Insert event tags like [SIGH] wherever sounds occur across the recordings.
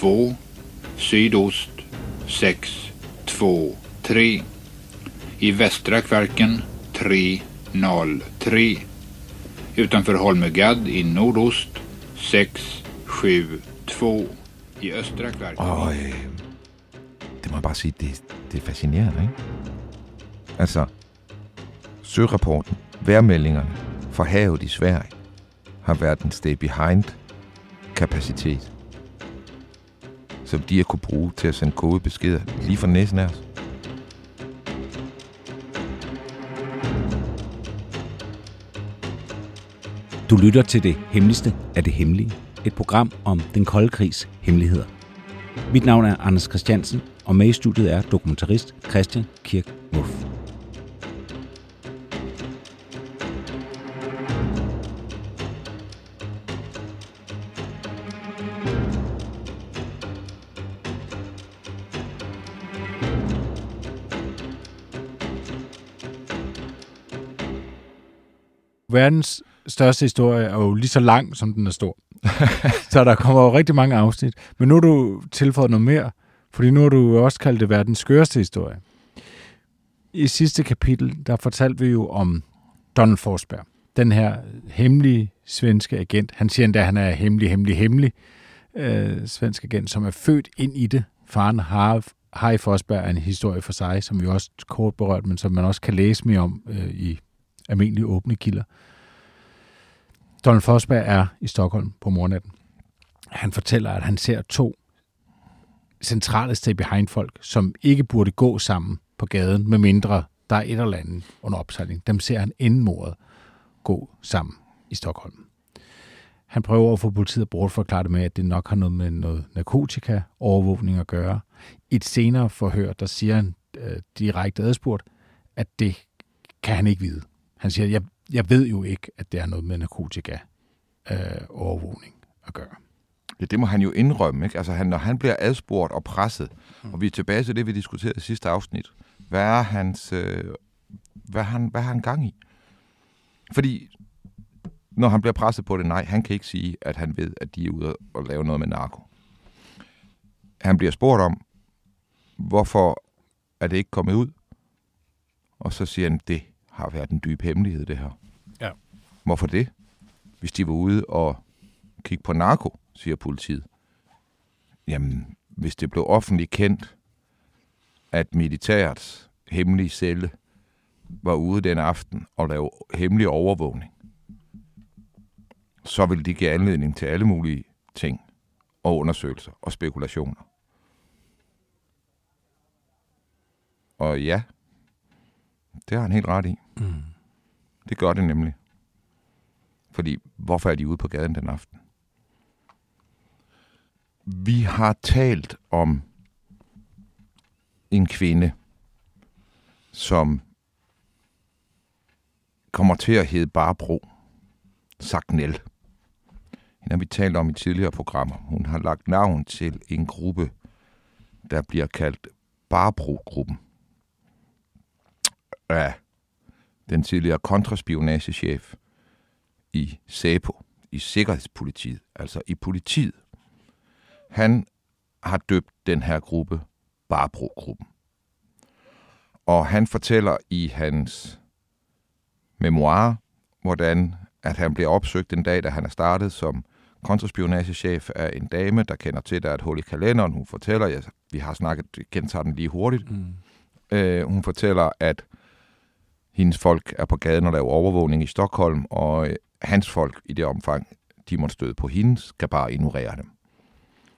2, sydost 6, 2, 3. I västra Kvarken 3, 0, 3. Utanför Holmögadd i nordost 6, 7, 2. I östra Kvarken. Og øh, det må jeg bare sige, det, det er fascinerende, ikke? Altså, sørapporten, vejrmeldingerne fra havet i Sverige har været en stay behind kapacitet som de har kunne bruge til at sende kodebeskeder lige fra næsen af os. Du lytter til det hemmeligste af det hemmelige. Et program om den kolde krigs hemmeligheder. Mit navn er Anders Christiansen, og med i studiet er dokumentarist Christian Kirk Muff. Verdens største historie er jo lige så lang, som den er stor. [LAUGHS] så der kommer jo rigtig mange afsnit. Men nu har du tilføjet noget mere, fordi nu har du jo også kaldt det verdens skørste historie. I sidste kapitel, der fortalte vi jo om Donald Forsberg. Den her hemmelige svenske agent. Han siger endda, at han er hemmelig, hemmelig, hemmelig øh, svensk agent, som er født ind i det. Faren har Harry Forsberg er en historie for sig, som vi også kort berørt, men som man også kan læse mere om øh, i almindelige åbne kilder. Donald Forsberg er i Stockholm på mornatten. Han fortæller, at han ser to centrale stay behind folk, som ikke burde gå sammen på gaden, med mindre der er et eller andet under opsejling. Dem ser han inden mordet gå sammen i Stockholm. Han prøver at få politiet at bortforklare det med, at det nok har noget med noget narkotika, overvågning at gøre. I et senere forhør, der siger han øh, direkte adspurgt, at det kan han ikke vide. Han siger, jeg, jeg ved jo ikke, at det er noget med narkotika øh, overvågning at gøre. Ja, det må han jo indrømme, ikke? Altså, han, når han bliver adspurgt og presset, mm. og vi er tilbage til det, vi diskuterede i sidste afsnit, hvad er hans, øh, hvad, han, hvad har han gang i? Fordi når han bliver presset på det, nej, han kan ikke sige, at han ved, at de er ude og lave noget med narko. Han bliver spurgt om, hvorfor er det ikke kommet ud? Og så siger han, det har været en dyb hemmelighed, det her. Ja. Hvorfor det? Hvis de var ude og kigge på narko, siger politiet. Jamen, hvis det blev offentligt kendt, at militærets hemmelige celle var ude den aften og lave hemmelig overvågning, så ville de give anledning til alle mulige ting og undersøgelser og spekulationer. Og ja, det har han helt ret i. Mm. Det gør det nemlig. Fordi, hvorfor er de ude på gaden den aften? Vi har talt om en kvinde, som kommer til at hedde Barbro Sagnel. Hende har vi talt om i tidligere programmer. Hun har lagt navn til en gruppe, der bliver kaldt Barbro-gruppen af den tidligere kontraspionagechef i SEPO, i Sikkerhedspolitiet, altså i politiet. Han har døbt den her gruppe Barbro-gruppen. Og han fortæller i hans memoir, hvordan at han bliver opsøgt den dag, da han er startet som kontraspionagechef af en dame, der kender til, der er et hul i kalenderen. Hun fortæller, ja, vi har snakket, gentager den lige hurtigt. Mm. Øh, hun fortæller, at hendes folk er på gaden og laver overvågning i Stockholm, og øh, hans folk i det omfang, de måtte støde på hende, skal bare ignorere dem.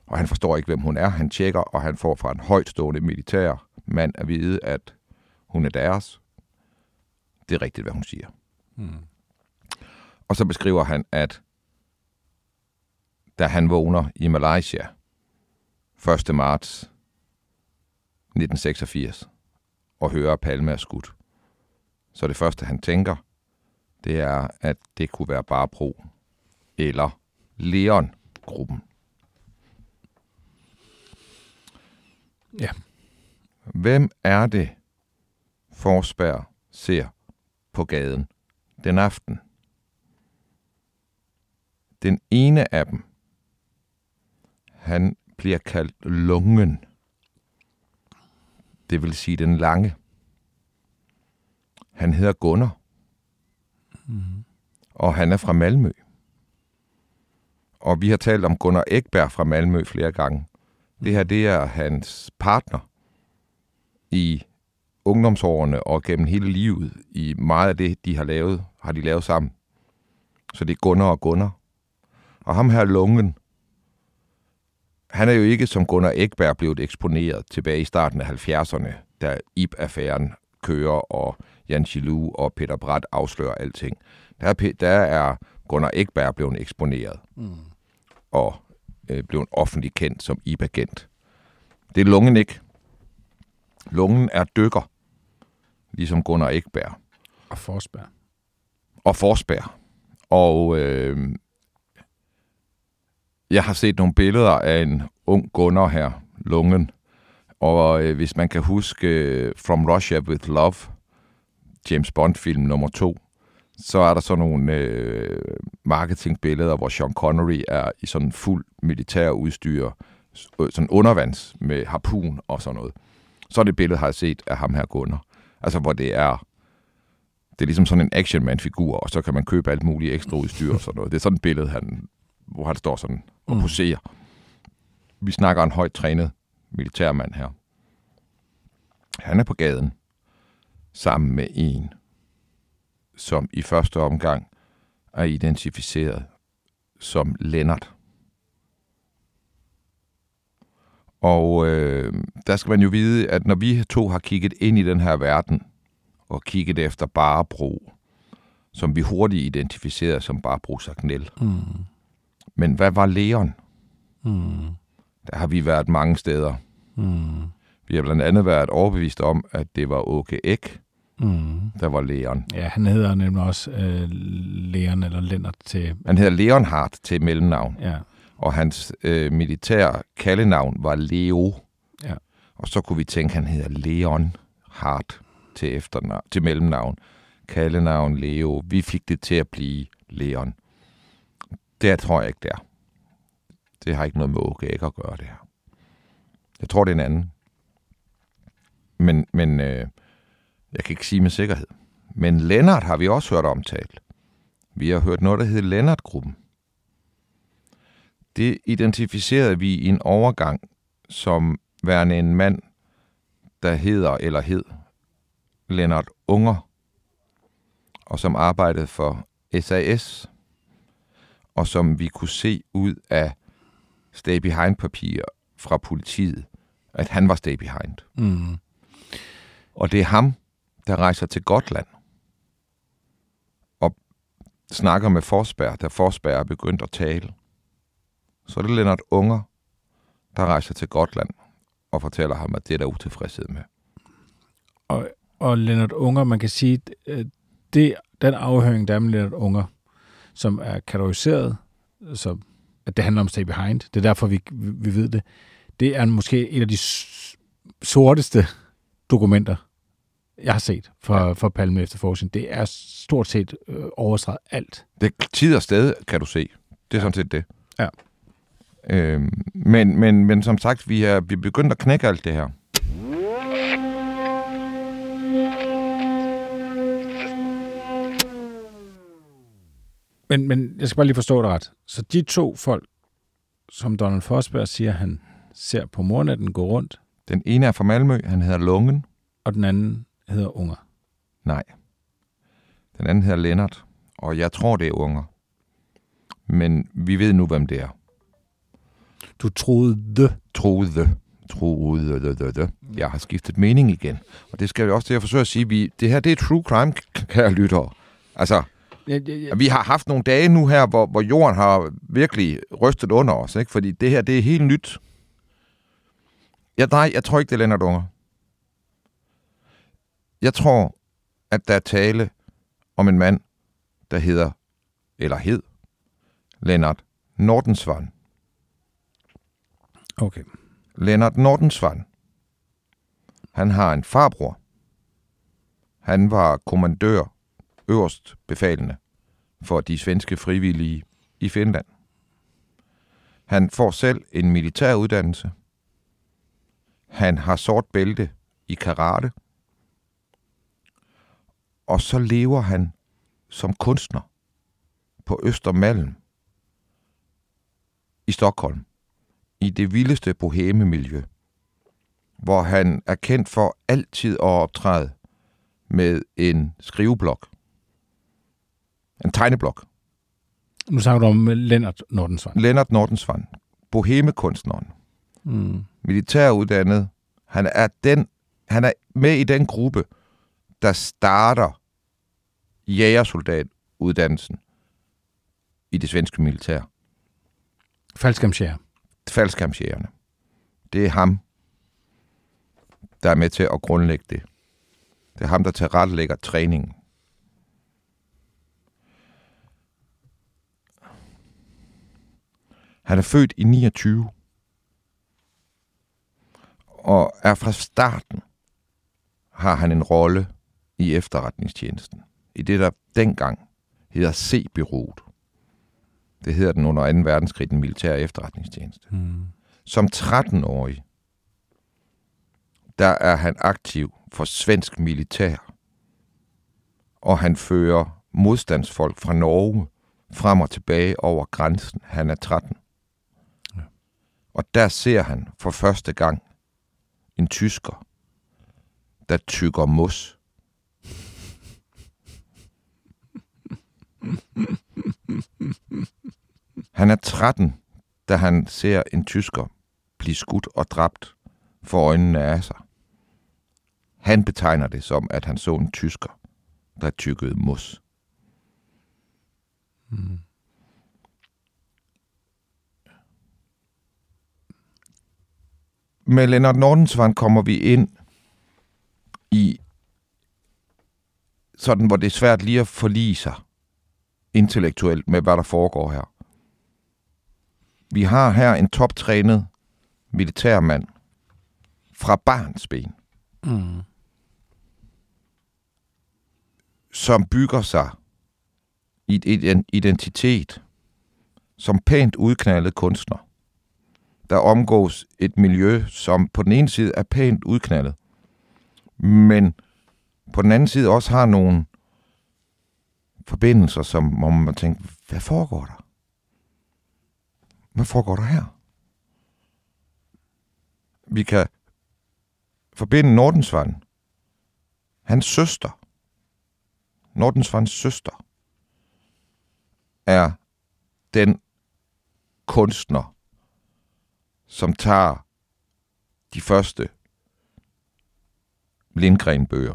Og han forstår ikke, hvem hun er. Han tjekker, og han får fra en højtstående militær mand at vide, at hun er deres. Det er rigtigt, hvad hun siger. Hmm. Og så beskriver han, at da han vågner i Malaysia 1. marts 1986 og hører, at Palme er skudt, så det første, han tænker, det er, at det kunne være Barbro eller Leon-gruppen. Ja. Hvem er det, Forsberg ser på gaden den aften? Den ene af dem, han bliver kaldt lungen. Det vil sige den lange. Han hedder Gunnar. Mm. Og han er fra Malmø. Og vi har talt om Gunnar Ekberg fra Malmø flere gange. Det her, det er hans partner i ungdomsårene og gennem hele livet. I meget af det, de har lavet, har de lavet sammen. Så det er Gunnar og Gunnar. Og ham her Lungen, han er jo ikke som Gunnar Ekberg blevet eksponeret tilbage i starten af 70'erne, da IB-affæren kører, og Jan Gilou og Peter Bratt afslører alting. Der er, der er Gunnar Ekberg blevet eksponeret, mm. og øh, blevet offentligt kendt som IB-agent. Det er Lungen ikke. Lungen er dykker, ligesom Gunnar Ekberg. Og Forsberg. Og Forsberg. Og øh, jeg har set nogle billeder af en ung Gunnar her, Lungen. Og øh, hvis man kan huske øh, From Russia with Love, James Bond-film nummer to, så er der sådan nogle øh, marketingbilleder, hvor Sean Connery er i sådan fuld militær udstyr, sådan undervands med harpun og sådan noget. Så er det billede, har jeg set af ham her Gunnar. Altså, hvor det er, det er ligesom sådan en actionman-figur, og så kan man købe alt muligt ekstra udstyr og sådan noget. Det er sådan et billede, han, hvor han står sådan og mm. poserer. Vi snakker en højt trænet militærmand her. Han er på gaden sammen med en, som i første omgang er identificeret som Lennart. Og øh, der skal man jo vide, at når vi to har kigget ind i den her verden, og kigget efter Barbro, som vi hurtigt identificerede som Barbro Sagnel. Mm. Men hvad var Leon? Mm. Der har vi været mange steder. Mm. Vi har blandt andet været overbevist om, at det var Åke Ek, mm. der var Leon. Ja, han hedder nemlig også øh, Leon eller Lennart til... Han hedder Leonhardt til mellemnavn. Ja. Og hans øh, militær kaldenavn var Leo. Ja. Og så kunne vi tænke, at han hedder Leon Hart til, efternavn, til mellemnavn. Kaldenavn Leo. Vi fik det til at blive Leon. Det tror jeg ikke, det er. Det har ikke noget med Ek at gøre, det her. Jeg tror, det er en anden. Men, men øh, jeg kan ikke sige med sikkerhed. Men Lennart har vi også hørt omtalt. Vi har hørt noget, der hedder Lennart-gruppen. Det identificerede vi i en overgang som værende en mand, der hedder eller hed Lennart Unger, og som arbejdede for SAS, og som vi kunne se ud af stay behind papirer fra politiet, at han var stay behind. Mm. Og det er ham, der rejser til Gotland og snakker med Forsberg, da Forsberg er begyndt at tale. Så er det Lennart Unger, der rejser til Gotland og fortæller ham, at det er der utilfredshed med. Og, og Lennart Unger, man kan sige, øh, det, den afhøring, der er med Lennart Unger, som er kategoriseret, så at det handler om Stay Behind, det er derfor, vi, vi ved det, det er måske et af de sorteste dokumenter, jeg har set for, ja. for Palme efterforskning. Det er stort set øh, overstreget alt. Det tid og sted, kan du se. Det er ja. sådan set det. Ja. Øhm, men, men, men som sagt, vi er, vi er begyndt at knække alt det her. Men, men jeg skal bare lige forstå det ret. Så de to folk, som Donald Forsberg siger, han ser på mornatten gå rundt. Den ene er fra Malmø, han hedder Lungen. Og den anden hedder Unger. Nej. Den anden hedder Lennart, og jeg tror, det er Unger. Men vi ved nu, hvem det er. Du troede. Troede. Troede. The, the, the. Jeg har skiftet mening igen. Og det skal vi også til at forsøge at sige. Vi, det her, det er true crime, kære lyttere. Altså, Jeg, jeg, jeg, Vi har haft nogle dage nu her, hvor, hvor jorden har virkelig rystet under os, ikke? fordi det her, det er helt nyt. Ja, nej, jeg tror ikke, det er Lennart Unger. Jeg tror, at der er tale om en mand, der hedder, eller hed, Lennart Nordensvand. okay. Lennart Nordensvand. Han har en farbror. Han var kommandør, øverst befalende for de svenske frivillige i Finland. Han får selv en militær uddannelse. Han har sort bælte i karate. Og så lever han som kunstner på Østermalm i Stockholm i det vildeste boheme-miljø, hvor han er kendt for altid at optræde med en skriveblok. En tegneblok. Nu snakker du om Lennart Nordensvang. Lennart Nordensvand, bohemekunstneren, Mm. militæruddannet. Han er, den, han er med i den gruppe, der starter jægersoldatuddannelsen i det svenske militær. Faldskærmsjæger. faldskærmsjægerne. Det er ham, der er med til at grundlægge det. Det er ham, der tilrettelægger træningen. Han er født i 29 og er fra starten har han en rolle i efterretningstjenesten. I det, der dengang hedder C-byrået. Det hedder den under 2. verdenskrig, den militære efterretningstjeneste. Mm. Som 13-årig, der er han aktiv for svensk militær. Og han fører modstandsfolk fra Norge frem og tilbage over grænsen. Han er 13. Ja. Og der ser han for første gang en tysker, der tykker mos. Han er 13, da han ser en tysker blive skudt og dræbt for øjnene af sig. Han betegner det som, at han så en tysker, der tykkede mos. Mm. Med Lennart Nordensvand kommer vi ind i sådan, hvor det er svært lige at forlige sig intellektuelt med, hvad der foregår her. Vi har her en toptrænet militærmand fra barnsben, Mm. som bygger sig i et- en identitet som pænt udknaldet kunstner, der omgås et miljø, som på den ene side er pænt udknaldet, men på den anden side også har nogle forbindelser, som hvor man tænker, hvad foregår der? Hvad foregår der her? Vi kan forbinde Nordensvand, hans søster, Nordensvands søster, er den kunstner, som tager de første Lindgren-bøger,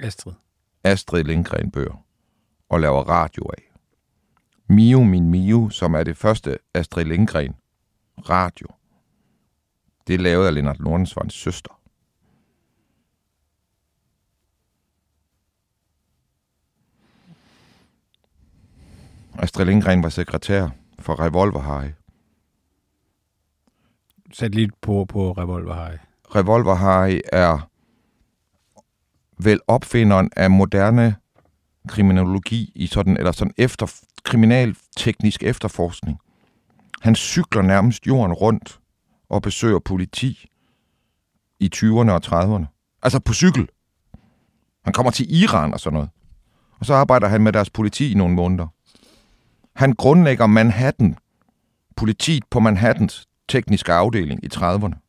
Astrid. Astrid Lindgren-bøger, og laver radio af. Mio min Mio, som er det første Astrid Lindgren radio, det er lavet af Lennart Nordensvands søster. Astrid Lindgren var sekretær for Revolver Harry. Sæt lige på, på Revolver Harry. Revolver Harry er vel opfinderen af moderne kriminologi i sådan, eller sådan efter, kriminalteknisk efterforskning. Han cykler nærmest jorden rundt og besøger politi i 20'erne og 30'erne. Altså på cykel. Han kommer til Iran og sådan noget. Og så arbejder han med deres politi i nogle måneder. Han grundlægger Manhattan, politiet på Manhattans tekniske afdeling i 30'erne.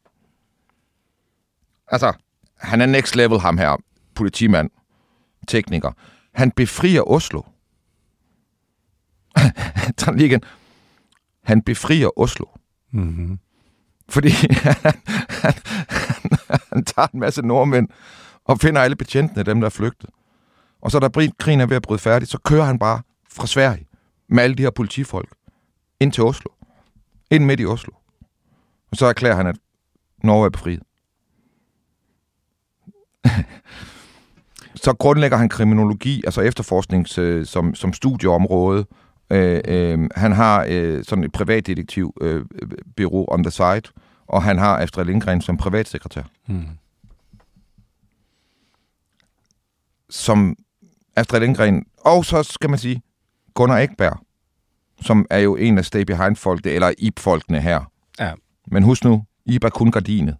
Altså, han er next level, ham her, politimand, tekniker. Han befrier Oslo. [LAUGHS] Tag lige igen. Han befrier Oslo. Mm-hmm. Fordi han, [LAUGHS] han, han, han tager en masse nordmænd og finder alle betjentene, dem der er flygtet. Og så da krigen er ved at bryde færdig, så kører han bare fra Sverige med alle de her politifolk ind til Oslo. Ind midt i Oslo. Og så erklærer han, at Norge er befriet. så grundlægger han kriminologi, altså efterforsknings øh, som, som studieområde. Øh, øh, han har øh, sådan et privatdetektiv øh, bureau on the side, og han har Astrid Lindgren som privatsekretær. Mm. Som Astrid Lindgren, og så skal man sige Gunnar Ekberg, som er jo en af Stay Behind-folkene, eller IB-folkene her. Ja. Men husk nu, IB er kun gardinet.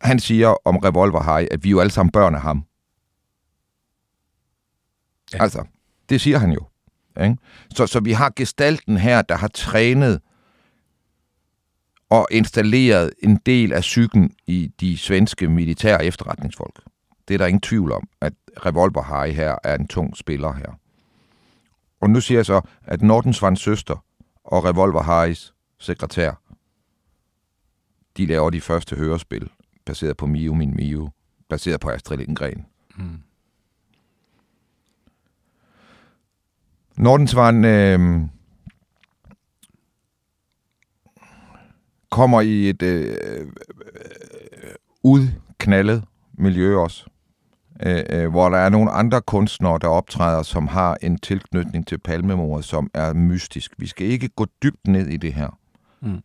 Han siger om Revolver High, at vi jo alle sammen børn af ham. Ja. Altså, det siger han jo. Ikke? Så, så vi har gestalten her, der har trænet og installeret en del af psyken i de svenske militære efterretningsfolk. Det er der ingen tvivl om, at Revolver High her er en tung spiller her. Og nu siger jeg så, at Nordensvands søster og Revolver Highs sekretær, de laver de første hørespil, baseret på Mio Min Mio, baseret på Astrid Lindgren. Mm. Nordensvand øh, kommer i et øh, øh, udknaldet miljø også, øh, øh, hvor der er nogle andre kunstnere, der optræder, som har en tilknytning til palmemordet, som er mystisk. Vi skal ikke gå dybt ned i det her. Mm.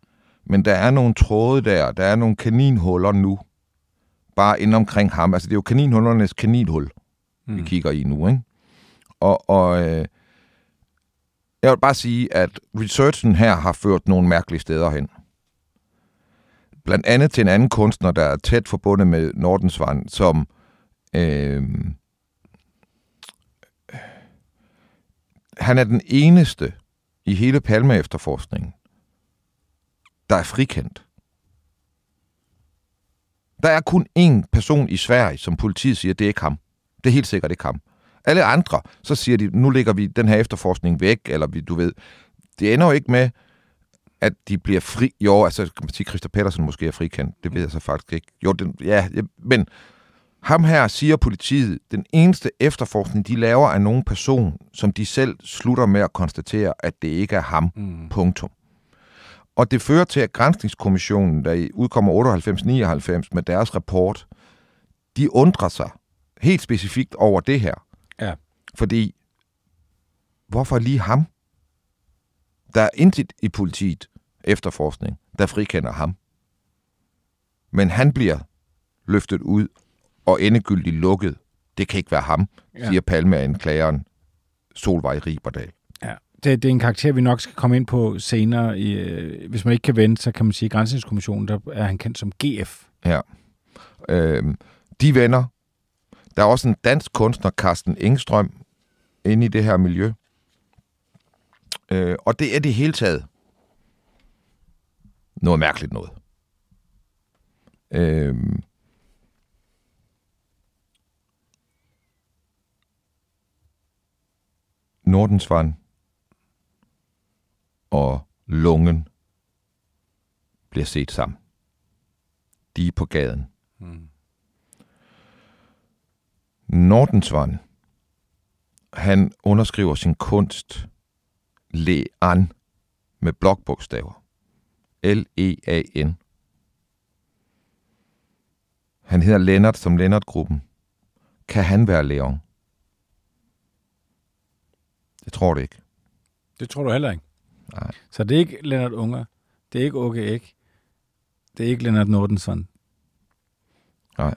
Men der er nogle tråde der, der er nogle kaninhuller nu, bare ind omkring ham. Altså det er jo kaninhullernes kaninhul, mm. vi kigger i nu, ikke? Og, og øh, jeg vil bare sige, at researchen her har ført nogle mærkelige steder hen. Blandt andet til en anden kunstner, der er tæt forbundet med Nordensvand, som øh, han er den eneste i hele Palme-efterforskningen, der er frikendt. Der er kun én person i Sverige, som politiet siger, det er ikke ham. Det er helt sikkert ikke ham. Alle andre, så siger de, nu lægger vi den her efterforskning væk, eller vi, du ved, det ender jo ikke med, at de bliver fri. Jo, altså, kan man sige, Christa Pedersen måske er frikendt. Det ved jeg så faktisk ikke. Jo, den, ja, ja, men ham her siger politiet, den eneste efterforskning, de laver af nogen person, som de selv slutter med at konstatere, at det ikke er ham. Mm. Punktum. Og det fører til, at Grænsningskommissionen, der i udkommer 98-99 med deres rapport, de undrer sig helt specifikt over det her. Ja. Fordi, hvorfor lige ham? Der er intet i politiet efterforskning, der frikender ham. Men han bliver løftet ud og endegyldigt lukket. Det kan ikke være ham, Ja. siger Palme anklageren Solvej Riberdal. Det, det er en karakter, vi nok skal komme ind på senere. I, øh, hvis man ikke kan vente, så kan man sige, at Grænsningskommissionen, der er han kendt som GF. Ja. Øhm, de venner. Der er også en dansk kunstner, Carsten Engstrøm, inde i det her miljø. Øh, og det er det hele taget noget mærkeligt noget. Øhm, Nordensvand og Lungen bliver set sammen. De er på gaden. Mm. Nordensvand, han underskriver sin kunst Lean med blokbogstaver. L-E-A-N. Han hedder Lennart som Lennart-gruppen. Kan han være Leon? Jeg tror det ikke. Det tror du heller ikke. Nej. Så det er ikke Lennart Unger. Det er ikke Åke Æg. Det er ikke Lennart Nordensson. Nej.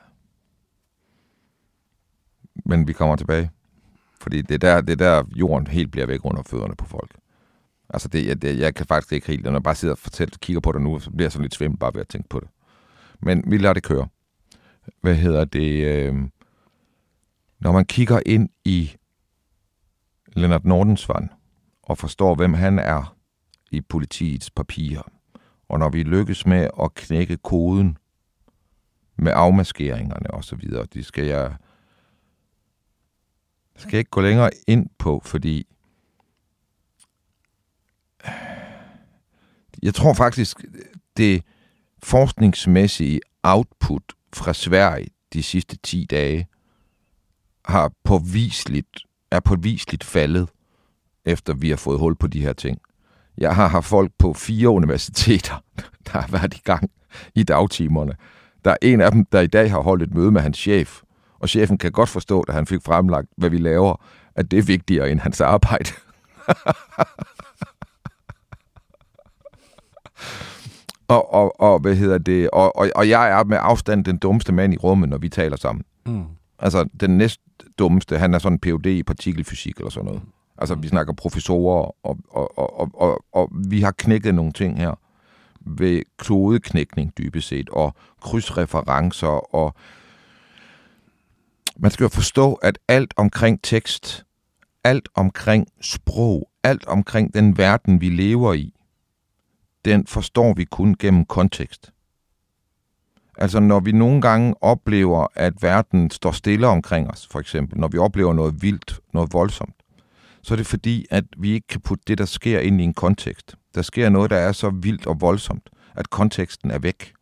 Men vi kommer tilbage. Fordi det er der, det er der jorden helt bliver væk under fødderne på folk. Altså, det, jeg, det, jeg kan faktisk ikke helt, når jeg bare sidder og fortæller, kigger på det nu, så bliver jeg sådan lidt svimmel bare ved at tænke på det. Men vi lader det køre. Hvad hedder det? Øh, når man kigger ind i Lennart Nordensvand og forstår, hvem han er i politiets papirer, og når vi lykkes med at knække koden med afmaskeringerne og så videre, det skal jeg skal jeg ikke gå længere ind på, fordi jeg tror faktisk, det forskningsmæssige output fra Sverige de sidste 10 dage har påviseligt er påviseligt faldet, efter vi har fået hul på de her ting. Jeg har haft folk på fire universiteter, [LAUGHS] der har været i gang i dagtimerne. Der er en af dem, der i dag har holdt et møde med hans chef, og chefen kan godt forstå, da han fik fremlagt, hvad vi laver, at det er vigtigere end hans arbejde. [LAUGHS] og, og, og, hvad hedder det? Og, og, og jeg er med afstand den dummeste mand i rummet, når vi taler sammen. Mm. Altså, den næst dummeste, han er sådan en Ph.D. i partikelfysik eller sådan noget. Altså, vi snakker professorer, og, og, og, og, og, og vi har knækket nogle ting her ved klodeknækning dybest set, og krydsreferencer, og man skal jo forstå, at alt omkring tekst, alt omkring sprog, alt omkring den verden, vi lever i, den forstår vi kun gennem kontekst. Altså når vi nogle gange oplever, at verden står stille omkring os, for eksempel, når vi oplever noget vildt, noget voldsomt, så er det fordi, at vi ikke kan putte det, der sker ind i en kontekst. Der sker noget, der er så vildt og voldsomt, at konteksten er væk.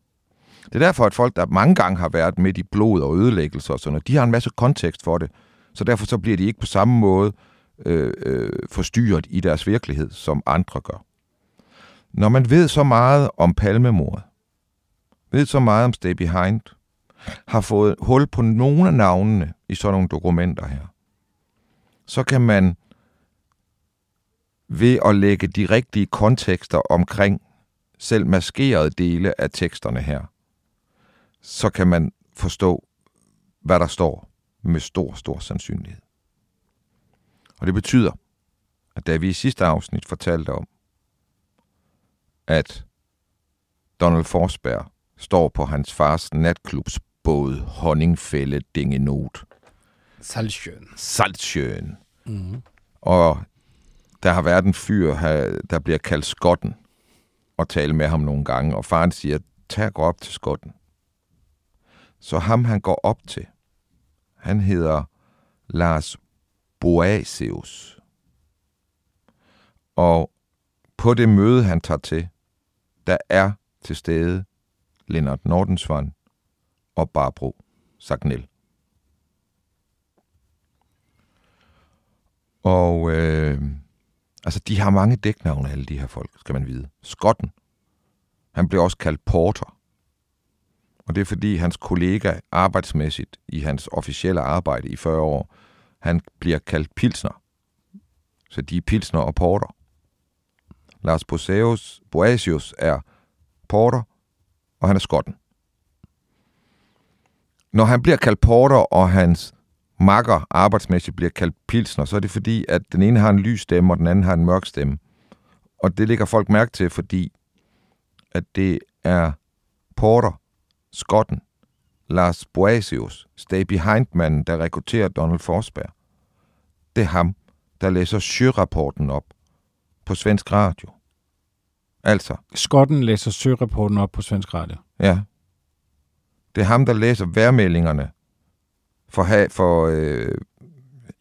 Det er derfor, at folk, der mange gange har været midt i blod og ødelæggelse og sådan noget, de har en masse kontekst for det. Så derfor så bliver de ikke på samme måde øh, øh, forstyrret i deres virkelighed, som andre gør. Når man ved så meget om palmemordet, ved så meget om Stay Behind, har fået hul på nogle af navnene i sådan nogle dokumenter her, så kan man ved at lægge de rigtige kontekster omkring selv maskerede dele af teksterne her, så kan man forstå, hvad der står med stor, stor sandsynlighed. Og det betyder, at da vi i sidste afsnit fortalte om, at Donald Forsberg står på hans fars natklubs båd Honningfælde Dingenot. Saltsjøen. Saltsjøen. Mm. Og der har været en fyr, der bliver kaldt Skotten, og tale med ham nogle gange, og faren siger, tag gå op til Skotten. Så ham, han går op til, han hedder Lars Boaseus. Og på det møde, han tager til, der er til stede Lennart Nordensvand og Barbro Sagnel. Og øh, altså, de har mange dæknavne, alle de her folk, skal man vide. Skotten, han blev også kaldt Porter. Og det er fordi hans kollega arbejdsmæssigt i hans officielle arbejde i 40 år, han bliver kaldt Pilsner. Så de er Pilsner og Porter. Lars Boseus, Boasius er Porter, og han er skotten. Når han bliver kaldt Porter, og hans makker arbejdsmæssigt bliver kaldt Pilsner, så er det fordi, at den ene har en lys stemme, og den anden har en mørk stemme. Og det lægger folk mærke til, fordi at det er Porter, skotten, Lars Boasius, Stay Behind-manden, der rekrutterer Donald Forsberg. Det er ham, der læser Sjørapporten op på Svensk Radio. Altså. Skotten læser Sørapporten op på Svensk Radio. Ja. Det er ham, der læser værmeldingerne for, for øh,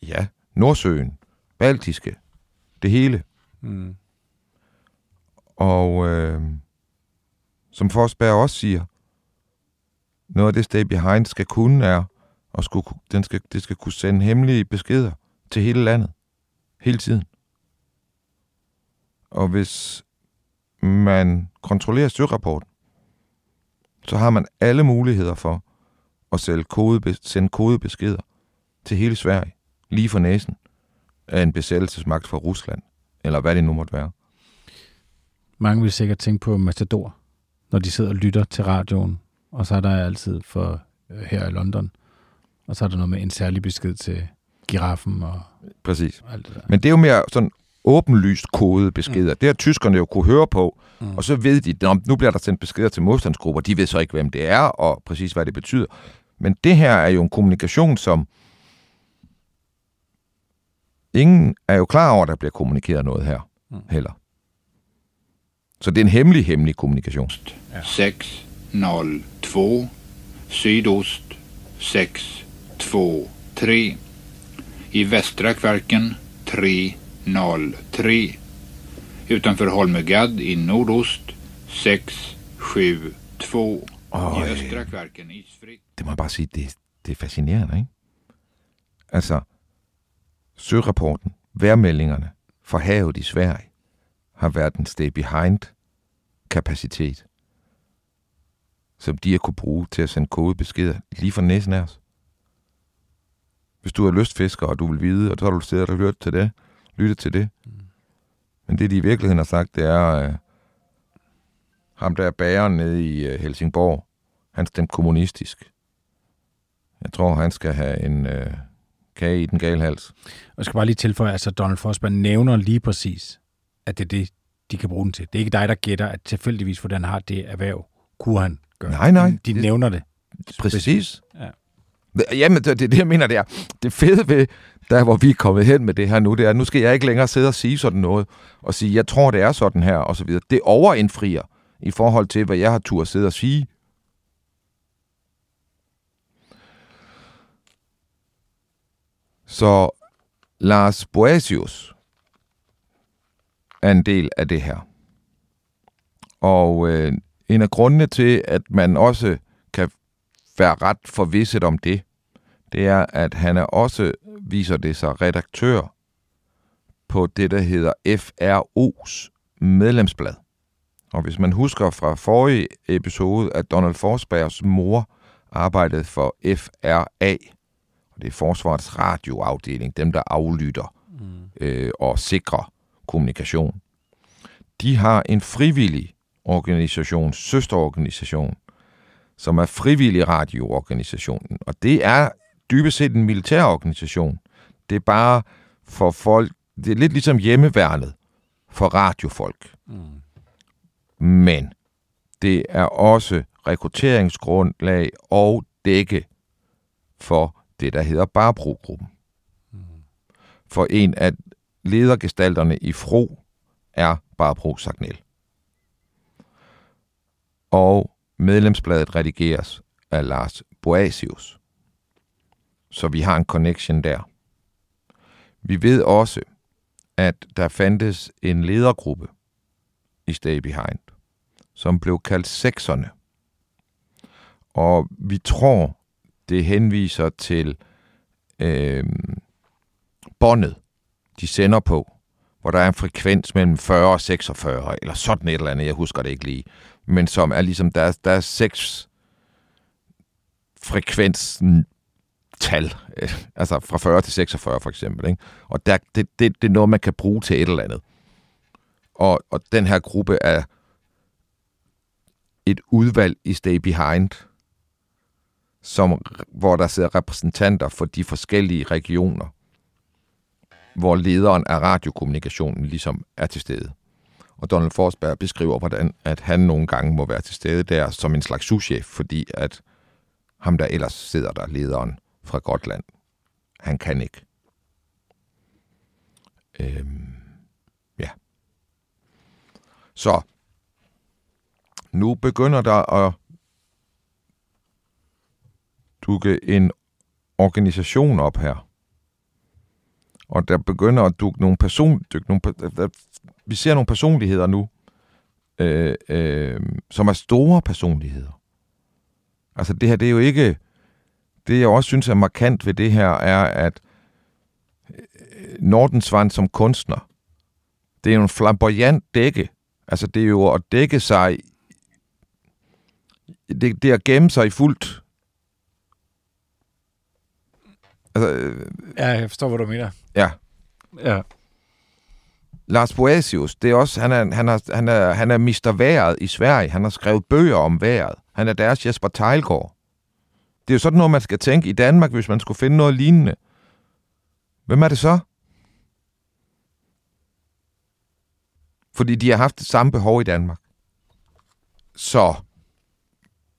ja, Nordsøen, Baltiske, det hele. Mm. Og øh, som Forsberg også siger, noget af det Stay Behind skal kunne er, og skulle, den skal, det skal kunne sende hemmelige beskeder til hele landet. Hele tiden. Og hvis man kontrollerer styrrapporten, så har man alle muligheder for at sende, kode, sende kodebeskeder til hele Sverige, lige for næsen af en besættelsesmagt fra Rusland, eller hvad det nu måtte være. Mange vil sikkert tænke på Matador, når de sidder og lytter til radioen, og så er der altid for øh, her i London, og så er der noget med en særlig besked til giraffen og Præcis. alt det der. Men det er jo mere sådan åbenlyst kodede beskeder. Mm. Det har tyskerne jo kunne høre på, mm. og så ved de, at nu bliver der sendt beskeder til modstandsgrupper. De ved så ikke, hvem det er, og præcis hvad det betyder. Men det her er jo en kommunikation, som ingen er jo klar over, at der bliver kommunikeret noget her mm. heller. Så det er en hemmelig, hemmelig kommunikation. Ja. 6, 0, 2, sydost, 6, 2, 3. I västra Kvarken 3, 0, 3. Utanför Holmögad i nordost 6, 7, 2. Oh, I östra Kvarken isfritt. Det må jeg bare sige, det, det er fascinerende, ikke? Altså, Sørapporten, værmeldingerne for havet i Sverige, har været en stay behind kapacitet, som de har kunne bruge til at sende kodebeskeder lige fra næsen af os. Hvis du er lystfisker, og du vil vide, og så har du siddet og hørt til det, lyttet til det. Mm. Men det, de i virkeligheden har sagt, det er, uh, ham der er bageren nede i uh, Helsingborg, han stemte kommunistisk. Jeg tror, han skal have en uh, kage i den gale hals. Jeg skal bare lige tilføje, at altså Donald Forsberg nævner lige præcis, at det er det, de kan bruge den til. Det er ikke dig, der gætter, at tilfældigvis, hvordan han har det erhverv, kunne han gøre. Nej, nej. De det, nævner det. Præcis. Ja. Jamen, det, det, det jeg mener, det er det fede ved, der hvor vi er kommet hen med det her nu, det er, nu skal jeg ikke længere sidde og sige sådan noget, og sige, jeg tror, det er sådan her, og så videre. Det overindfrier i forhold til, hvad jeg har tur at sidde og sige. Så Lars Boasius er en del af det her. Og øh, en af grundene til, at man også kan være ret forvisset om det, det er, at han er også, viser det sig, redaktør på det, der hedder FRO's medlemsblad. Og hvis man husker fra forrige episode, at Donald Forsbergs mor arbejdede for FRA, og det er Forsvarets radioafdeling, dem der aflytter mm. øh, og sikrer kommunikation. De har en frivillig organisation, søsterorganisation, som er frivillig radioorganisationen. Og det er dybest set en militærorganisation. Det er bare for folk, det er lidt ligesom hjemmeværnet for radiofolk. Mm. Men det er også rekrutteringsgrundlag og dække for det, der hedder Barbro-gruppen. Mm. For en af ledergestalterne i FRO er Barbro Sagnel. Og medlemsbladet redigeres af Lars Boasius. Så vi har en connection der. Vi ved også, at der fandtes en ledergruppe i Stay Behind, som blev kaldt sekserne. Og vi tror, det henviser til øh, båndet, de sender på, hvor der er en frekvens mellem 40 og 46, eller sådan et eller andet, jeg husker det ikke lige, men som er ligesom, der er, der er seks frekvens tal, [LAUGHS] altså fra 40 til 46 for eksempel. Ikke? Og der, det, det, det er noget, man kan bruge til et eller andet. Og, og den her gruppe er et udvalg i Stay Behind, som, hvor der sidder repræsentanter for de forskellige regioner, hvor lederen af radiokommunikationen ligesom er til stede. Og Donald Forsberg beskriver, hvordan at han nogle gange må være til stede der som en slags souschef, fordi at ham, der ellers sidder der, lederen fra Gotland, han kan ikke. Øhm, ja. Så nu begynder der at dukke en organisation op her. Og der begynder at dukke nogle person, dukke nogle, der, vi ser nogle personligheder nu, øh, øh, som er store personligheder. Altså det her, det er jo ikke... Det jeg også synes er markant ved det her, er, at øh, Nordensvand som kunstner, det er jo en flamboyant dække. Altså det er jo at dække sig... Det, det er at gemme sig i fuldt Altså, øh, ja, jeg forstår, hvad du mener. Ja. Ja. Lars Boasius, det er også, han er, han er, han er, han er Mr. Været i Sverige. Han har skrevet bøger om vejret. Han er deres Jesper Tejlgaard. Det er jo sådan noget, man skal tænke i Danmark, hvis man skulle finde noget lignende. Hvem er det så? Fordi de har haft det samme behov i Danmark. Så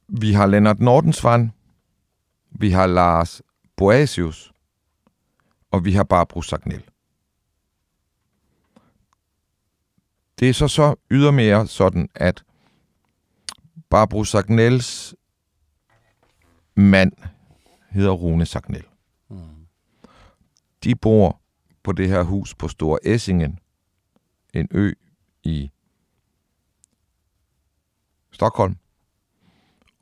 vi har Lennart Nordensvand, vi har Lars Boasius, og vi har Barbro Sagnel. Det er så så ydermere sådan, at Barbro Sagnels mand hedder Rune Sagnel. Mm. De bor på det her hus på Store Essingen, en ø i Stockholm.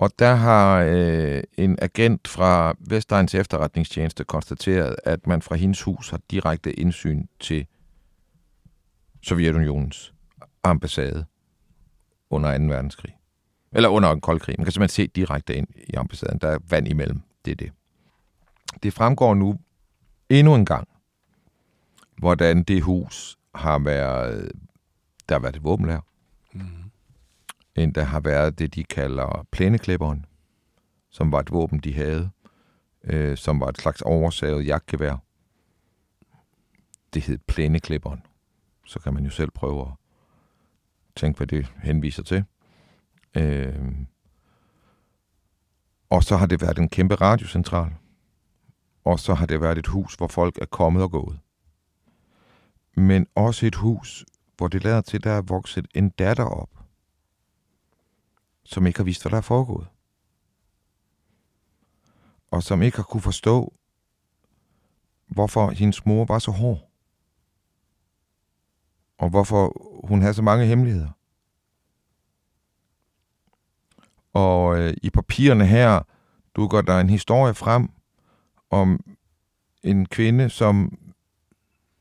Og der har øh, en agent fra Vestegns efterretningstjeneste konstateret, at man fra hendes hus har direkte indsyn til Sovjetunionens ambassade under 2. verdenskrig. Eller under en kold krig. Man kan simpelthen se direkte ind i ambassaden. Der er vand imellem. Det er det. Det fremgår nu endnu en gang, hvordan det hus har været, der har været et våbenlager. Mm end der har været det, de kalder plæneklipperen, som var et våben, de havde, øh, som var et slags oversaget jagtgevær. Det hed plæneklipperen. Så kan man jo selv prøve at tænke, hvad det henviser til. Øh, og så har det været en kæmpe radiocentral. Og så har det været et hus, hvor folk er kommet og gået. Men også et hus, hvor det lader til, der er vokset en datter op, som ikke har vidst, hvad der er foregået. Og som ikke har kunne forstå, hvorfor hendes mor var så hård. Og hvorfor hun havde så mange hemmeligheder. Og øh, i papirerne her dukker der en historie frem om en kvinde, som,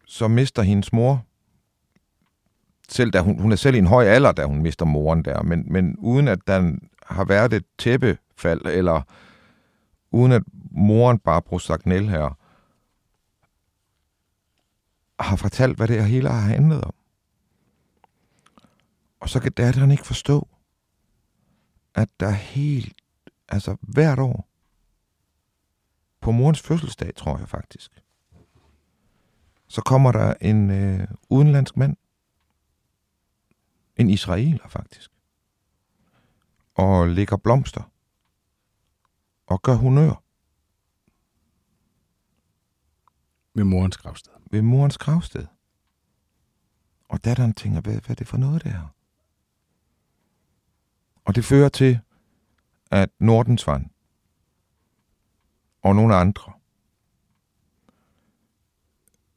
som mister hendes mor. Selv da hun, hun er selv i en høj alder, da hun mister moren der, men, men uden at der har været et tæppefald, eller uden at moren Barbro Sagnel her har fortalt, hvad det hele har handlet om. Og så kan datteren ikke forstå, at der helt, altså hvert år, på morens fødselsdag, tror jeg faktisk, så kommer der en øh, udenlandsk mand, en israeler faktisk, og lægger blomster og gør honør Ved morens gravsted. ved morens gravsted. Og datteren tænker, hvad, hvad er det for noget, det her? Og det fører til, at Nordensvand og nogle andre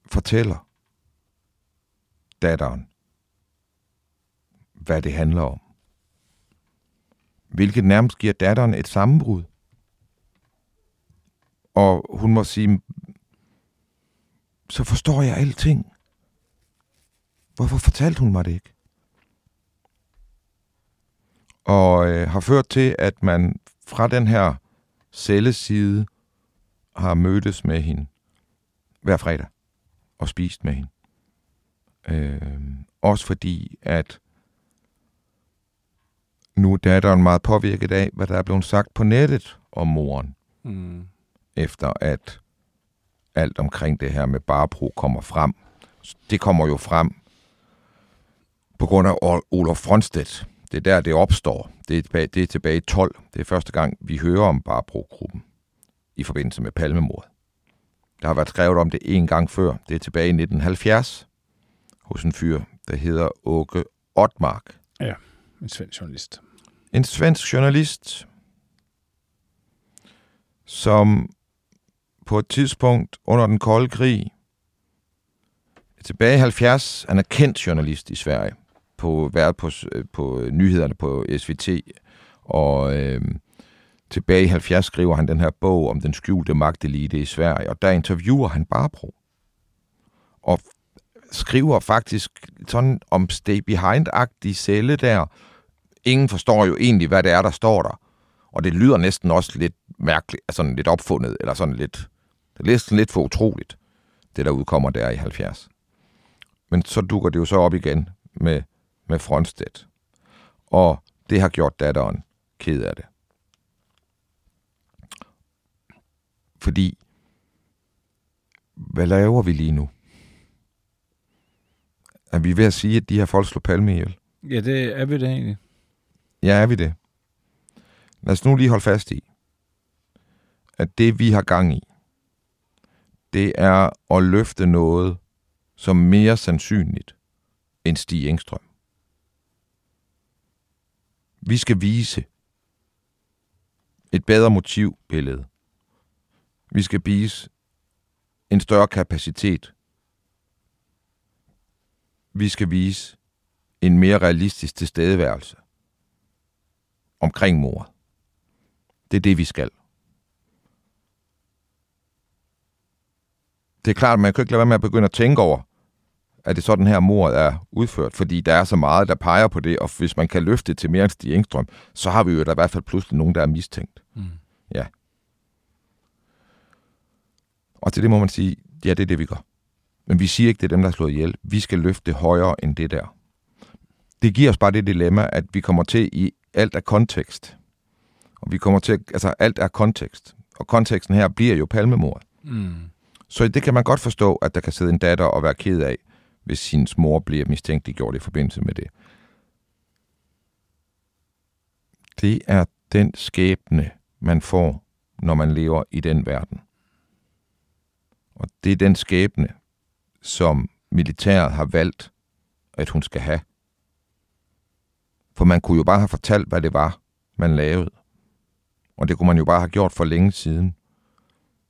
fortæller datteren, hvad det handler om. Hvilket nærmest giver datteren et sammenbrud. Og hun må sige, så forstår jeg alting. Hvorfor fortalte hun mig det ikke? Og øh, har ført til, at man fra den her celleside har mødtes med hende hver fredag og spist med hende. Øh, også fordi, at nu er datteren meget påvirket af, hvad der er blevet sagt på nettet om moren. Mm. efter at alt omkring det her med Barbro kommer frem. Det kommer jo frem på grund af Ol- Olof Fronstedt. Det er der, det opstår. Det er, tilbage, det er tilbage i 12. Det er første gang, vi hører om Barbro-gruppen i forbindelse med Palmemordet. Der har været skrevet om det en gang før. Det er tilbage i 1970 hos en fyr, der hedder Åke Ottmark. Ja, en svensk journalist. En svensk journalist, som på et tidspunkt under den kolde krig, tilbage i 70, han er kendt journalist i Sverige, på været på, øh, på øh, nyhederne på SVT, og øh, tilbage i 70 skriver han den her bog om den skjulte magtelite i Sverige, og der interviewer han Barbro. Og skriver faktisk sådan om stay behind-agtig celle der. Ingen forstår jo egentlig, hvad det er, der står der. Og det lyder næsten også lidt mærkeligt, altså sådan lidt opfundet, eller sådan lidt, det er næsten lidt for utroligt, det der udkommer der i 70. Men så dukker det jo så op igen med, med Frontstedt. Og det har gjort datteren ked af det. Fordi, hvad laver vi lige nu? Er vi ved at sige, at de her folk slår palme ihjel? Ja, det er vi det egentlig. Ja, er vi det? Lad os nu lige holde fast i, at det vi har gang i, det er at løfte noget, som mere sandsynligt end Stig Engstrøm. Vi skal vise et bedre motivbillede. Vi skal vise en større kapacitet. Vi skal vise en mere realistisk tilstedeværelse omkring mordet. Det er det, vi skal. Det er klart, at man kan ikke lade være med at begynde at tænke over, at det sådan her mordet er udført, fordi der er så meget, der peger på det, og hvis man kan løfte det til mere end Stig Engstrøm, så har vi jo der i hvert fald pludselig nogen, der er mistænkt. Mm. Ja. Og til det må man sige, ja, det er det, vi gør. Men vi siger ikke, det er dem, der er slået ihjel. Vi skal løfte det højere end det der. Det giver os bare det dilemma, at vi kommer til i alt af kontekst. Og vi kommer til, altså alt er kontekst. Og konteksten her bliver jo palmemord. Mm. Så det kan man godt forstå, at der kan sidde en datter og være ked af, hvis sin mor bliver mistænkeliggjort i forbindelse med det. Det er den skæbne, man får, når man lever i den verden. Og det er den skæbne, som militæret har valgt, at hun skal have. For man kunne jo bare have fortalt, hvad det var, man lavede. Og det kunne man jo bare have gjort for længe siden.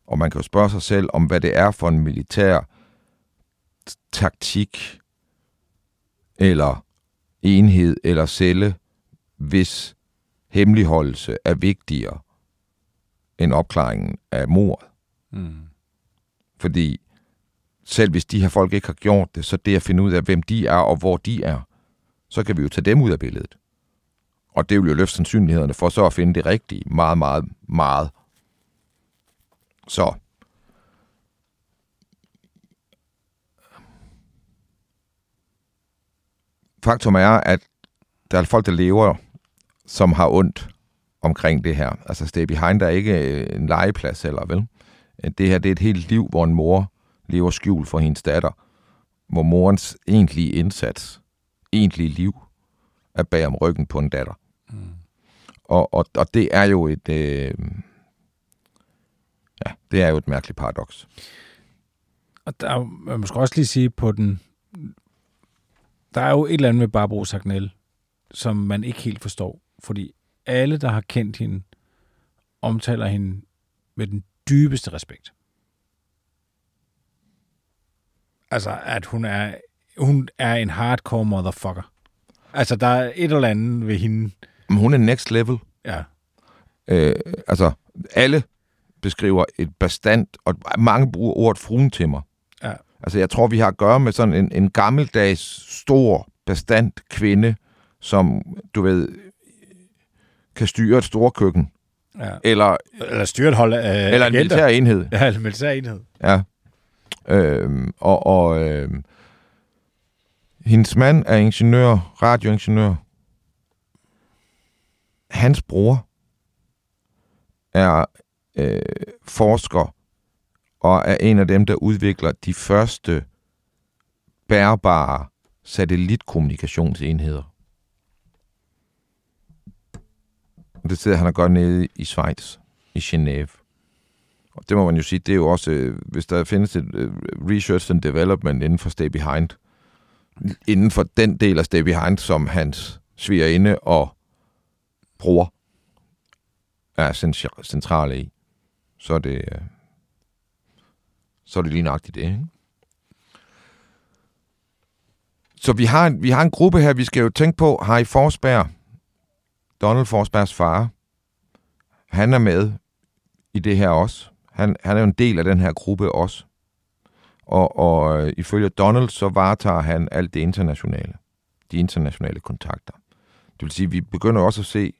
Og man kan jo spørge sig selv om, hvad det er for en militær taktik, eller enhed, eller celle, hvis hemmeligholdelse er vigtigere end opklaringen af mord. Mm. Fordi selv hvis de her folk ikke har gjort det, så det at finde ud af, hvem de er og hvor de er, så kan vi jo tage dem ud af billedet. Og det vil jo løfte sandsynlighederne for så at finde det rigtige meget, meget, meget. Så faktum er, at der er folk, der lever, som har ondt omkring det her. Altså Stay Behind er ikke øh, en legeplads heller, vel? Det her det er et helt liv, hvor en mor lever skjult for hendes datter, hvor morens egentlige indsats, egentlige liv, at bære om ryggen på en datter. Mm. Og, og, og det er jo et... Øh, ja, det er jo et mærkeligt paradoks. Og der er, man måske også lige sige på den... Der er jo et eller andet med Barbro Sagnel, som man ikke helt forstår. Fordi alle, der har kendt hende, omtaler hende med den dybeste respekt. Altså, at hun er, hun er en hardcore motherfucker. Altså, der er et eller andet ved hende. Men hun er next level. Ja. Øh, altså, alle beskriver et bestand, og mange bruger ordet fruen til mig. Ja. Altså, jeg tror, vi har at gøre med sådan en, en gammeldags, stor, bestand kvinde, som, du ved, kan styre et stort køkken. Ja. Eller, eller styre et hold af Eller en militær enhed. Ja, en militær enhed. Ja. Øhm, og og øhm, hendes mand er ingeniør, radioingeniør. Hans bror er øh, forsker og er en af dem, der udvikler de første bærbare satellitkommunikationsenheder. Det sidder han og gør nede i Schweiz, i Genève. Og det må man jo sige, det er jo også, øh, hvis der findes et øh, research and development inden for Stay Behind, inden for den del af Stay Behind, som hans svigerinde og bror er centrale i, så er det, øh, så er det lige nøjagtigt det, ikke? Så vi har, vi har en gruppe her, vi skal jo tænke på, har i Forsberg, Donald Forsbergs far, han er med i det her også. Han, han er jo en del af den her gruppe også. Og, og øh, ifølge Donald, så varetager han alt det internationale. De internationale kontakter. Det vil sige, at vi begynder også at se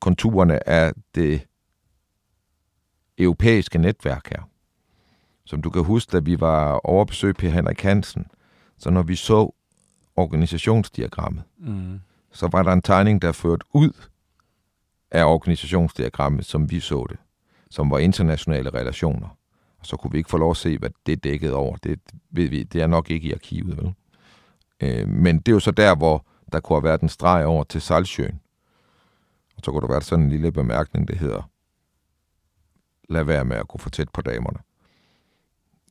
konturerne af det europæiske netværk her. Som du kan huske, da vi var over besøg på Henrik Hansen, så når vi så organisationsdiagrammet, mm. så var der en tegning, der førte ud af organisationsdiagrammet, som vi så det som var internationale relationer. Så kunne vi ikke få lov at se, hvad det dækkede over. Det ved vi, det er nok ikke i arkivet, vel? Øh, men det er jo så der, hvor der kunne have været en streg over til Salsjøen. Og så kunne der være sådan en lille bemærkning, det hedder, lad være med at gå for tæt på damerne.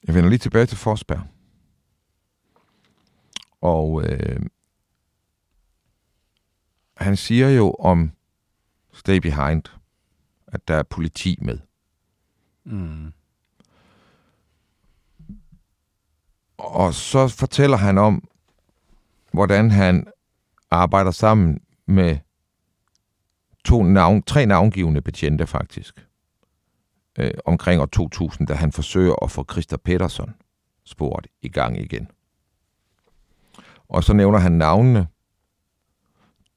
Jeg vender lige tilbage til Forsberg. Og øh, han siger jo om Stay Behind, at der er politi med. Mm. Og så fortæller han om, hvordan han arbejder sammen med to navn, tre navngivende betjente faktisk, øh, omkring år 2000, da han forsøger at få Christa Peterson sporet i gang igen. Og så nævner han navnene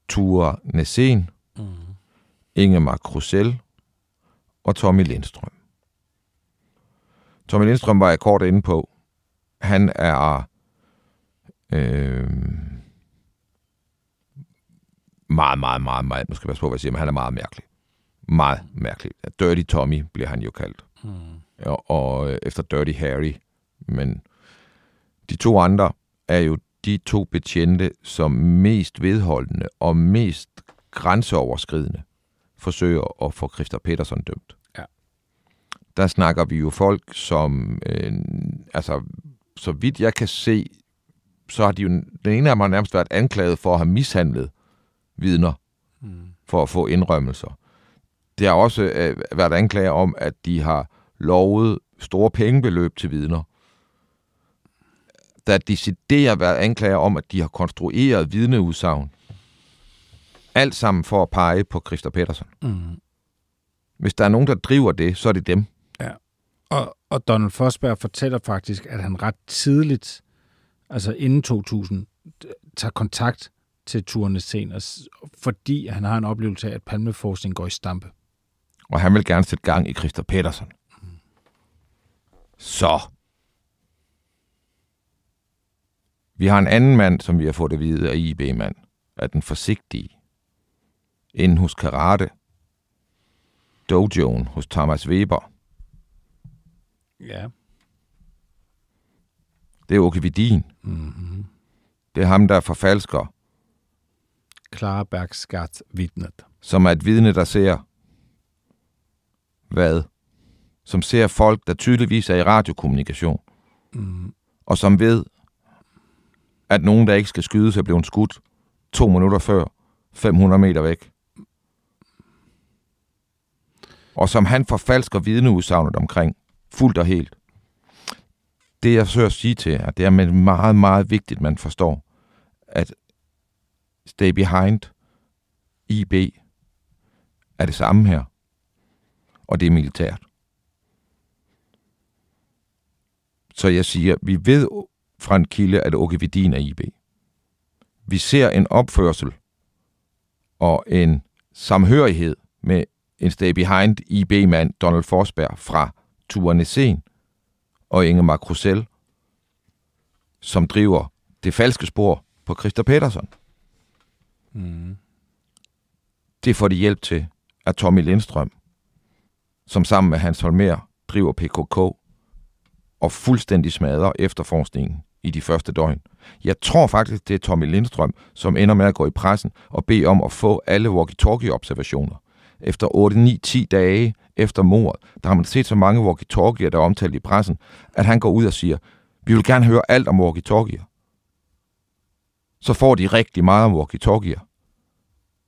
Ture Nesen, mm. Ingemar Krusel og Tommy Lindstrøm. Tommy Lindstrøm var jeg kort inde på. Han er øh, meget, meget, meget, meget, nu skal jeg passe på, hvad jeg siger, men han er meget mærkelig. Meget mærkelig. Dirty Tommy bliver han jo kaldt. Mm. Og, og øh, efter Dirty Harry. Men de to andre er jo de to betjente, som mest vedholdende og mest grænseoverskridende forsøger at få Christa Petersen dømt. Ja. Der snakker vi jo folk, som, øh, altså, så vidt jeg kan se, så har de jo, den ene af dem har nærmest været anklaget for at have mishandlet vidner mm. for at få indrømmelser. Det har også øh, været anklager om, at de har lovet store pengebeløb til vidner. Der deciderer været anklager om, at de har konstrueret vidneudsagn. Alt sammen for at pege på Christa Petersen. Mm. Hvis der er nogen, der driver det, så er det dem. Ja. Og, og Donald Forsberg fortæller faktisk, at han ret tidligt, altså inden 2000, tager kontakt til turene senere, fordi han har en oplevelse af, at palmeforskning går i stampe. Og han vil gerne sætte gang i Christer Petersen. Mm. Så. Vi har en anden mand, som vi har fået at vide af IB-mand, er den forsigtige. Inden hos Karate. Dojoen hos Thomas Weber. Ja. Det er Åke Vidin. Mm-hmm. Det er ham, der forfalsker Klarbergskat-vidnet. Som er et vidne, der ser hvad? Som ser folk, der tydeligvis er i radiokommunikation. Mm. Og som ved, at nogen, der ikke skal skydes, er blevet skudt to minutter før, 500 meter væk. Og som han forfalsker vidneudsagnet omkring, fuldt og helt. Det, jeg søger at sige til jer, det er meget, meget vigtigt, at man forstår, at Stay Behind, IB, er det samme her. Og det er militært. Så jeg siger, vi ved fra en kilde, at Vidin er IB. Vi ser en opførsel og en samhørighed med en Stay Behind IB-mand, Donald Forsberg, fra Tuanesen og Ingemar Krusel, som driver det falske spor på Christa Petersen. Mm. Det får de hjælp til af Tommy Lindstrøm, som sammen med Hans Holmer driver PKK og fuldstændig smadrer efterforskningen i de første døgn. Jeg tror faktisk, det er Tommy Lindstrøm, som ender med at gå i pressen og bede om at få alle walkie-talkie-observationer. Efter 8-9-10 dage efter mordet, der har man set så mange walkie-talkier, der er omtalt i pressen, at han går ud og siger, vi vil gerne høre alt om walkie-talkier så får de rigtig meget om walkie-talkier.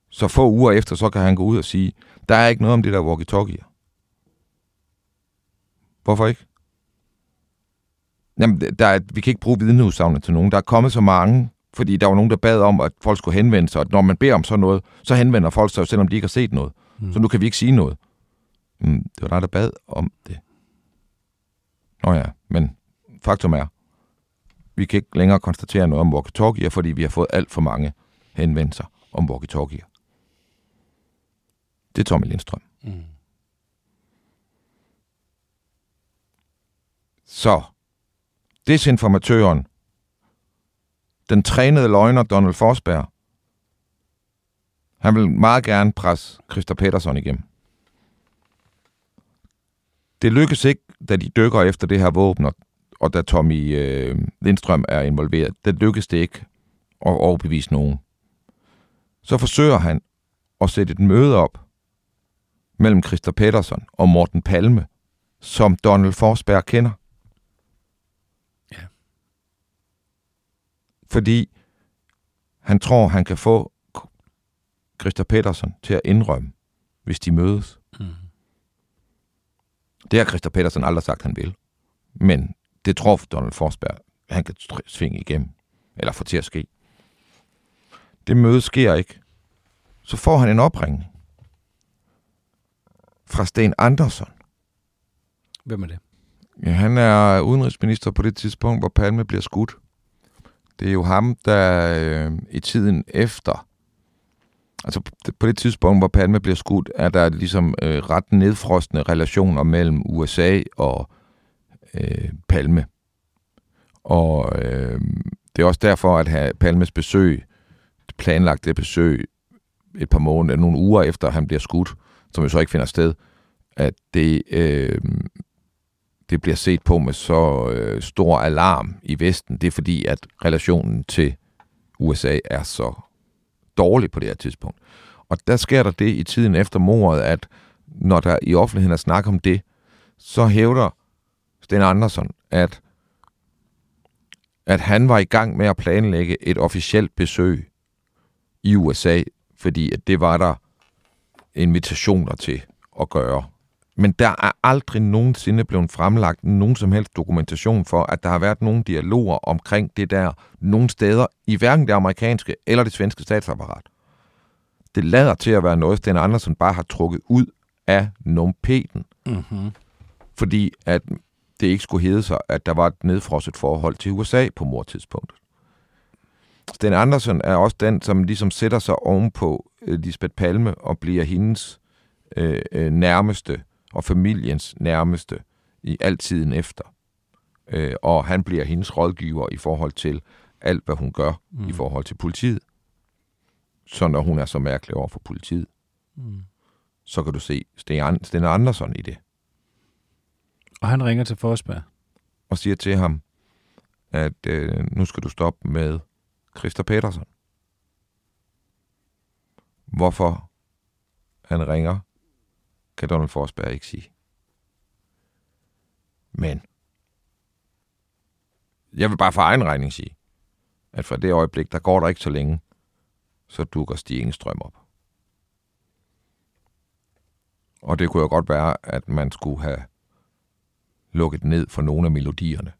Så få uger efter, så kan han gå ud og sige, der er ikke noget om det der walkie-talkier. Hvorfor ikke? Jamen, der er, vi kan ikke bruge vidneudsagene til nogen. Der er kommet så mange, fordi der var nogen, der bad om, at folk skulle henvende sig. Og når man beder om sådan noget, så henvender folk sig, selvom de ikke har set noget. Mm. Så nu kan vi ikke sige noget. Mm, det var dig, der bad om det. Nå ja, men faktum er, vi kan ikke længere konstatere noget om walkie-talkier, fordi vi har fået alt for mange henvendelser om walkie-talkier. Det er Tommy Lindstrøm. Mm. Så, desinformatøren, den trænede løgner Donald Forsberg, han vil meget gerne presse Christa Peterson igennem. Det lykkes ikke, da de dykker efter det her våben, og og da Tommy øh, Lindstrøm er involveret, det lykkes det ikke at overbevise nogen. Så forsøger han at sætte et møde op mellem Christa Petersen og Morten Palme, som Donald Forsberg kender. Ja. Fordi han tror, han kan få Christa Petersen til at indrømme, hvis de mødes. Mm. Det har Christa Petersen aldrig sagt, han vil. Men det tror Donald Forsberg, han kan svinge igennem, eller få til at ske. Det møde sker ikke. Så får han en opringning fra Sten Andersson. Hvem er det? Ja, han er udenrigsminister på det tidspunkt, hvor Palme bliver skudt. Det er jo ham, der øh, i tiden efter, altså på det tidspunkt, hvor Palme bliver skudt, er der ligesom øh, ret nedfrostende relationer mellem USA og øh, Palme. Og øh, det er også derfor, at have Palmes besøg, planlagt det besøg, et par måneder, nogle uger efter han bliver skudt, som jo så ikke finder sted, at det, øh, det bliver set på med så øh, stor alarm i Vesten. Det er fordi, at relationen til USA er så dårlig på det her tidspunkt. Og der sker der det i tiden efter mordet, at når der i offentligheden er snak om det, så hævder Sten Andersen, at, at han var i gang med at planlægge et officielt besøg i USA, fordi at det var der invitationer til at gøre. Men der er aldrig nogensinde blevet fremlagt nogen som helst dokumentation for, at der har været nogen dialoger omkring det der nogen steder i hverken det amerikanske eller det svenske statsapparat. Det lader til at være noget, Sten Andersen bare har trukket ud af numpeten. Mm-hmm. Fordi at det ikke skulle hedde sig, at der var et nedfrosset forhold til USA på mortidspunktet. Sten Andersen er også den, som ligesom sætter sig ovenpå øh, Lisbeth Palme og bliver hendes øh, øh, nærmeste og familiens nærmeste i altiden efter. Øh, og han bliver hendes rådgiver i forhold til alt, hvad hun gør mm. i forhold til politiet. Så når hun er så mærkelig over for politiet, mm. så kan du se Sten, Andersen i det. Og han ringer til Forsberg. Og siger til ham, at øh, nu skal du stoppe med Christa Petersen. Hvorfor han ringer, kan Donald Forsberg ikke sige. Men jeg vil bare for egen regning sige, at fra det øjeblik, der går der ikke så længe, så dukker Stig Engstrøm op. Og det kunne jo godt være, at man skulle have lukket ned for nogle af melodierne,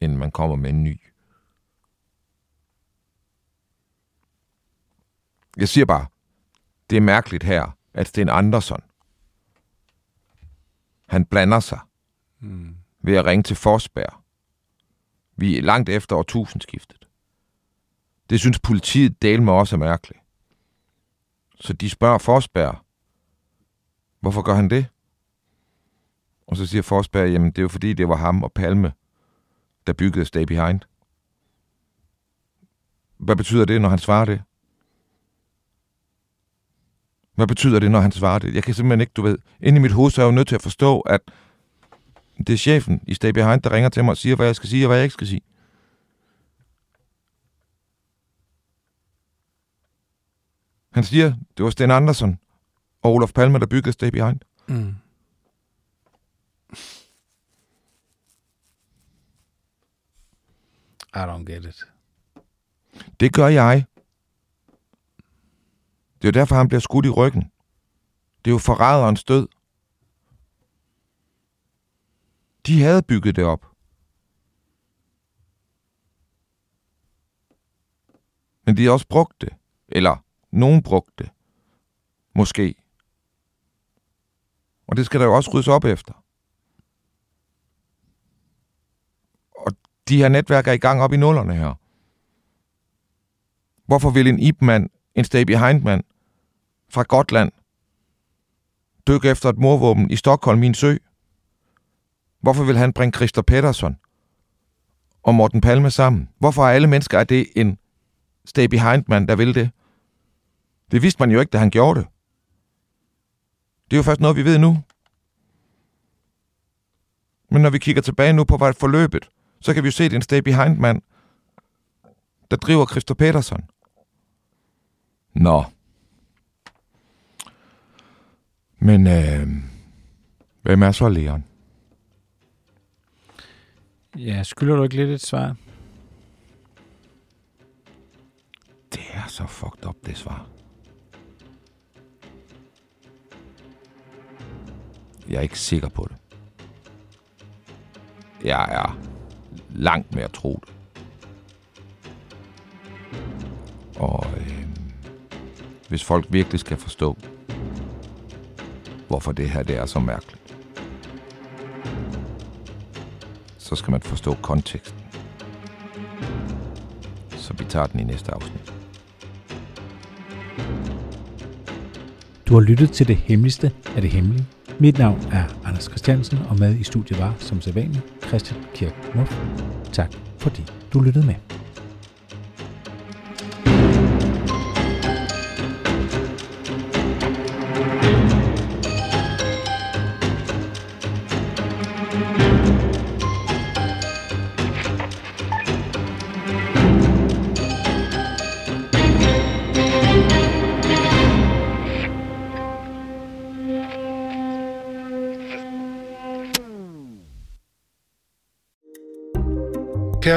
inden man kommer med en ny. Jeg siger bare, det er mærkeligt her, at Sten Andersson, han blander sig mm. ved at ringe til Forsberg. Vi er langt efter årtusindskiftet. Det synes politiet del med også er mærkeligt. Så de spørger Forsberg, hvorfor gør han det? Og så siger Forsberg, jamen det er jo fordi, det var ham og Palme, der byggede Stay Behind. Hvad betyder det, når han svarer det? Hvad betyder det, når han svarer det? Jeg kan simpelthen ikke, du ved, inde i mit hoved, så er jeg jo nødt til at forstå, at det er chefen i Stay Behind, der ringer til mig og siger, hvad jeg skal sige og hvad jeg ikke skal sige. Han siger, det var Sten Andersen og Olof Palme, der byggede Stay Behind. Mm. I don't get it. Det gør jeg. Det er jo derfor, han bliver skudt i ryggen. Det er jo forræderens død. De havde bygget det op. Men de har også brugt det. Eller nogen brugte det. Måske. Og det skal der jo også ryddes op efter. Og de her netværk er i gang op i nullerne her. Hvorfor vil en Ipman en stay behind mand fra Gotland dykke efter et morvåben i Stockholm i en sø? Hvorfor vil han bringe Christer Pettersson og Morten Palme sammen? Hvorfor er alle mennesker, er det en stay behind mand, der vil det? Det vidste man jo ikke, da han gjorde det. Det er jo først noget, vi ved nu. Men når vi kigger tilbage nu på hvad forløbet, så kan vi jo se, at det er en stay behind mand, der driver Christer Petersen. Nå. Men øh, hvem er så Leon? Ja, skylder du ikke lidt et svar? Det er så fucked up, det svar. Jeg er ikke sikker på det. Jeg er langt mere tro det. Og øh, hvis folk virkelig skal forstå, hvorfor det her det er så mærkeligt. Så skal man forstå konteksten. Så vi tager den i næste afsnit. Du har lyttet til det hemmeligste af det hemmelige. Mit navn er Anders Christiansen, og med i studiet var, som sædvanligt, Christian Kirk Muff. Tak fordi du lyttede med.